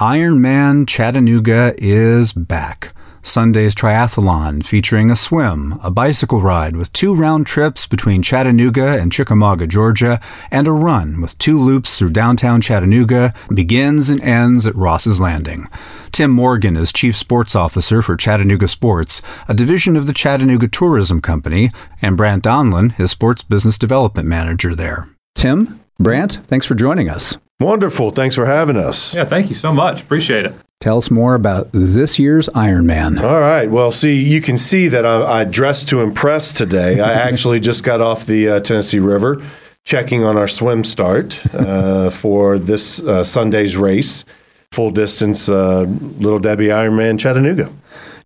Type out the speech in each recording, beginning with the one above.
Ironman Chattanooga is back. Sunday's triathlon featuring a swim, a bicycle ride with two round trips between Chattanooga and Chickamauga, Georgia, and a run with two loops through downtown Chattanooga begins and ends at Ross's Landing. Tim Morgan is Chief Sports Officer for Chattanooga Sports, a division of the Chattanooga Tourism Company, and Brant Donlin is Sports Business Development Manager there. Tim, Brant, thanks for joining us. Wonderful. Thanks for having us. Yeah, thank you so much. Appreciate it. Tell us more about this year's Ironman. All right. Well, see, you can see that I, I dressed to impress today. I actually just got off the uh, Tennessee River checking on our swim start uh, for this uh, Sunday's race, full distance uh, Little Debbie Ironman Chattanooga.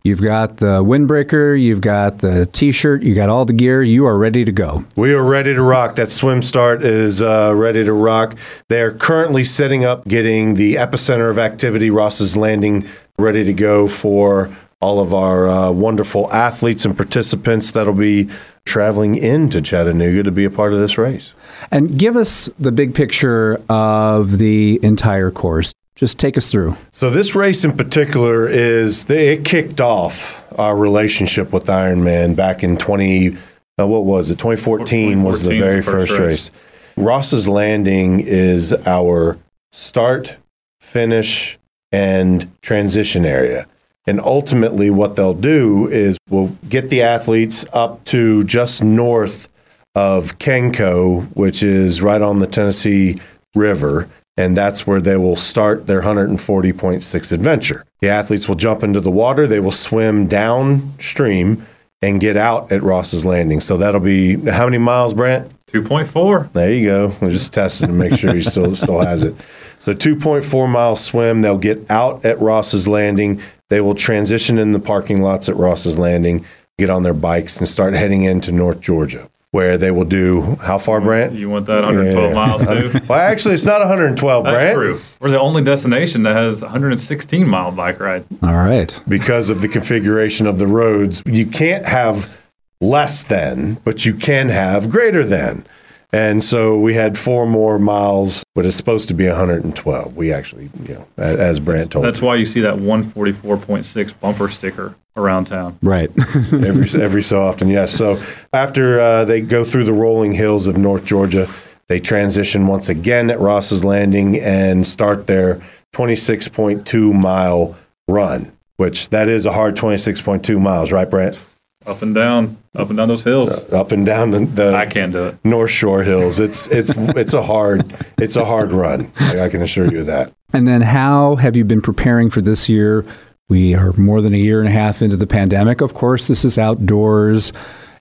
You've got the windbreaker, you've got the t shirt, you got all the gear. You are ready to go. We are ready to rock. That swim start is uh, ready to rock. They are currently setting up, getting the epicenter of activity, Ross's Landing, ready to go for all of our uh, wonderful athletes and participants that'll be traveling into Chattanooga to be a part of this race. And give us the big picture of the entire course. Just take us through. So this race in particular is it kicked off our relationship with Ironman back in 20 uh, what was it 2014 was the very first, first race. race. Ross's Landing is our start, finish and transition area. And ultimately what they'll do is we'll get the athletes up to just north of Kenco, which is right on the Tennessee River and that's where they will start their 140.6 adventure. The athletes will jump into the water, they will swim downstream and get out at Ross's Landing. So that'll be how many miles, Brant? 2.4. There you go. We're just testing to make sure he still still has it. So 2.4 mile swim. They'll get out at Ross's Landing. They will transition in the parking lots at Ross's Landing, get on their bikes, and start heading into North Georgia where they will do how far, Brant? You want that 112 yeah. miles too? well, actually, it's not 112, That's Brant. true. We're the only destination that has 116 mile bike ride. All right. Because of the configuration of the roads, you can't have less than, but you can have greater than. And so we had four more miles, but it's supposed to be 112. We actually, you know, as Brant told. That's me. why you see that 144.6 bumper sticker around town. Right. every every so often, yes. So after uh, they go through the rolling hills of North Georgia, they transition once again at Ross's Landing and start their 26.2 mile run, which that is a hard 26.2 miles, right, Brant? Up and down, up and down those hills. Uh, up and down the, the, I can't do it. North Shore hills. It's it's it's a hard it's a hard run. I can assure you of that. And then, how have you been preparing for this year? We are more than a year and a half into the pandemic. Of course, this is outdoors.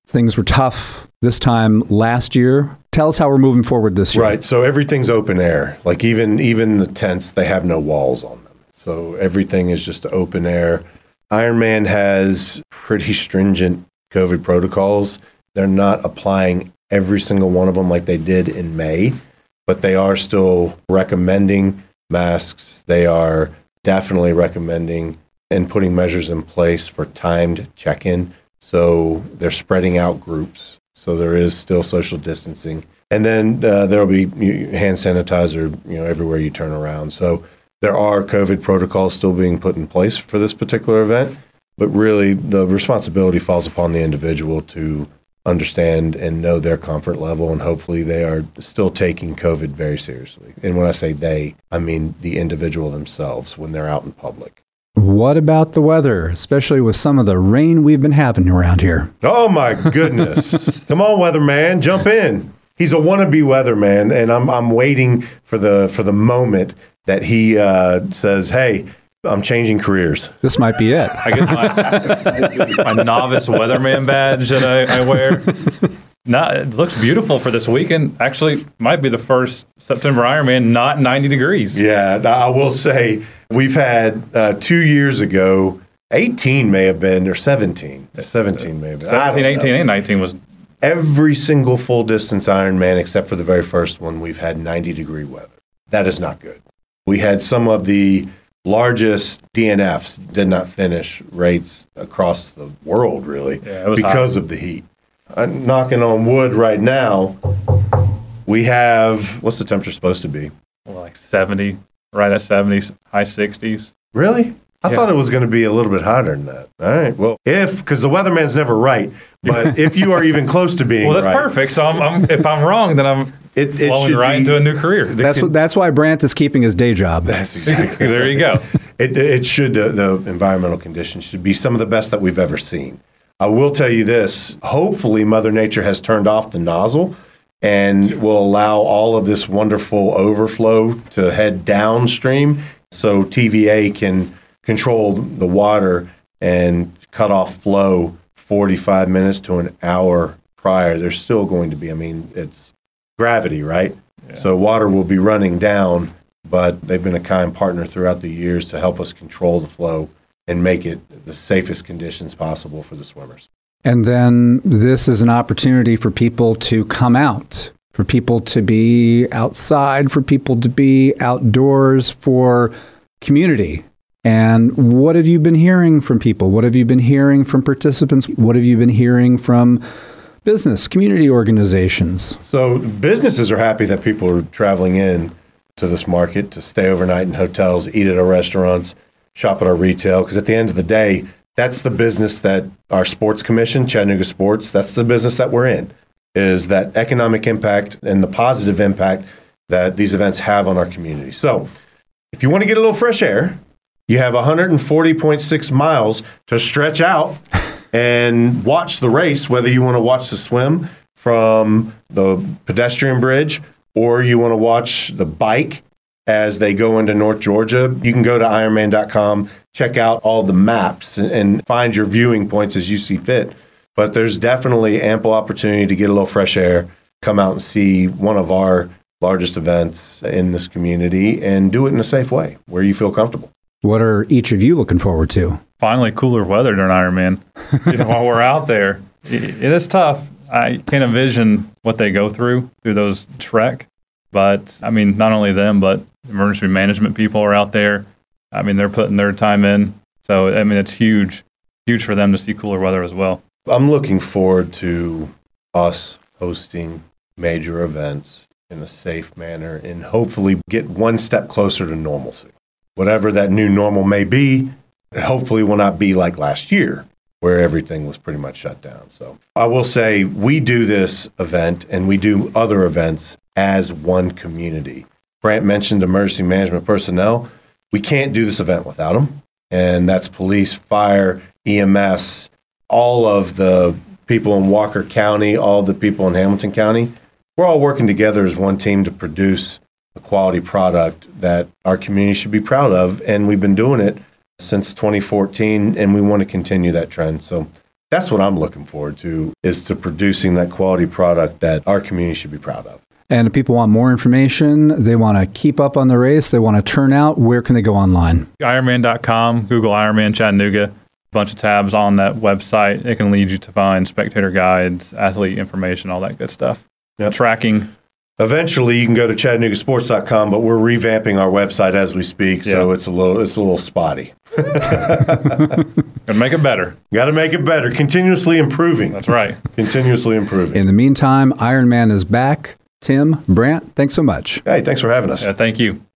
Things were tough this time last year. Tell us how we're moving forward this year. Right. So everything's open air. Like even even the tents, they have no walls on them. So everything is just open air. Ironman has pretty stringent COVID protocols. They're not applying every single one of them like they did in May, but they are still recommending masks. They are definitely recommending and putting measures in place for timed check in. So they're spreading out groups. So there is still social distancing. And then uh, there will be hand sanitizer, you know, everywhere you turn around. So there are COVID protocols still being put in place for this particular event, but really the responsibility falls upon the individual to understand and know their comfort level, and hopefully they are still taking COVID very seriously. And when I say they, I mean the individual themselves when they're out in public. What about the weather, especially with some of the rain we've been having around here? Oh my goodness! Come on, weatherman, jump in. He's a wannabe weatherman, and I'm I'm waiting for the for the moment that he uh, says, "Hey, I'm changing careers." This might be it. I get my, my novice weatherman badge that I, I wear. No, it looks beautiful for this weekend. Actually, might be the first September Ironman not 90 degrees. Yeah, I will say we've had uh, two years ago. 18 may have been, or 17. 17 may have been. 17, 18, and 19 was. Every single full distance Ironman, except for the very first one, we've had 90 degree weather. That is not good. We had some of the largest DNFs did not finish rates across the world, really, yeah, because hot. of the heat. I'm knocking on wood right now. We have, what's the temperature supposed to be? Well, like 70, right at 70, high 60s. Really? I Yeah. thought it was going to be a little bit hotter than that. All right. Well, if because the weatherman's never right, but if you are even close to being Well, that's right, perfect. So I'm, I'm, if I'm wrong, then I'm It, it flowing right be, into a new career. That's what, that's why Brant is keeping his day job. That's exactly. there you go. It, it should the, the environmental conditions should be some of the best that we've ever seen. I will tell you this: hopefully, Mother Nature has turned off the nozzle and will allow all of this wonderful overflow to head downstream, so TVA can control the water and cut off flow 45 minutes to an hour prior. There's still going to be. I mean, it's gravity, right? So water will be running down, but they've been a kind partner throughout the years to help us control the flow and make it the safest conditions possible for the swimmers. And then this is an opportunity for people to come out, for people to be outside, for people to be outdoors, for community. And what have you been hearing from people? What have you been hearing from participants? What have you been hearing from business, community organizations? So businesses are happy that people are traveling in to this market to stay overnight in hotels, eat at our restaurants, shop at our retail. Because at the end of the day, that's the business that our sports commission, Chattanooga Sports, that's the business that we're in. Is that economic impact and the positive impact that these events have on our community. So, if you want to get a little fresh air, you have 140.6 miles to stretch out and watch the race, whether you want to watch the swim from the pedestrian bridge or you want to watch the bike as they go into North Georgia. You can go to ironman.com, check out all the maps and- find your viewing points as you see fit. But there's definitely ample opportunity to get a little fresh air, come out and see one of our largest events in this community and do it in a safe way where you feel comfortable. What are each of you looking forward to? Finally, cooler weather during Ironman. You know, while we're out there, it, it is tough. I can't envision what they go through through those trek. But I mean, not only them, but emergency management people are out there. I mean, they're putting their time in. So I mean, it's huge, huge for them to see cooler weather as well. I'm looking forward to us hosting major events in a safe manner and hopefully get one step closer to normalcy. Whatever that new normal may be, hopefully will not be like last year where everything was pretty much shut down. So I will say we do this event and we do other events as one community. Brant mentioned emergency management personnel. We can't do this event without them. And that's police, fire, EMS, all of the people in Walker County, all the people in Hamilton County, we're all working together as one team to produce a quality product that our community should be proud of. And we've been doing it since 2014, and we want to continue that trend. So that's what I'm looking forward to is to producing that quality product that our community should be proud of. And if people want more information, they want to keep up on the race, they want to turn out, where can they go online? Ironman.com, Google Ironman Chattanooga, a bunch of tabs on that website. It can lead you to find spectator guides, athlete information, all that good stuff. Yep. Tracking. Eventually, you can go to ChattanoogaSports.com, but we're revamping our website as we speak, so it's a little it's a little spotty. And make it better. Got to make it better. Continuously improving. That's right. Continuously improving. In the meantime, Ironman is back. Tim, Brant, thanks so much. Hey, thanks for having us. Yeah, thank you.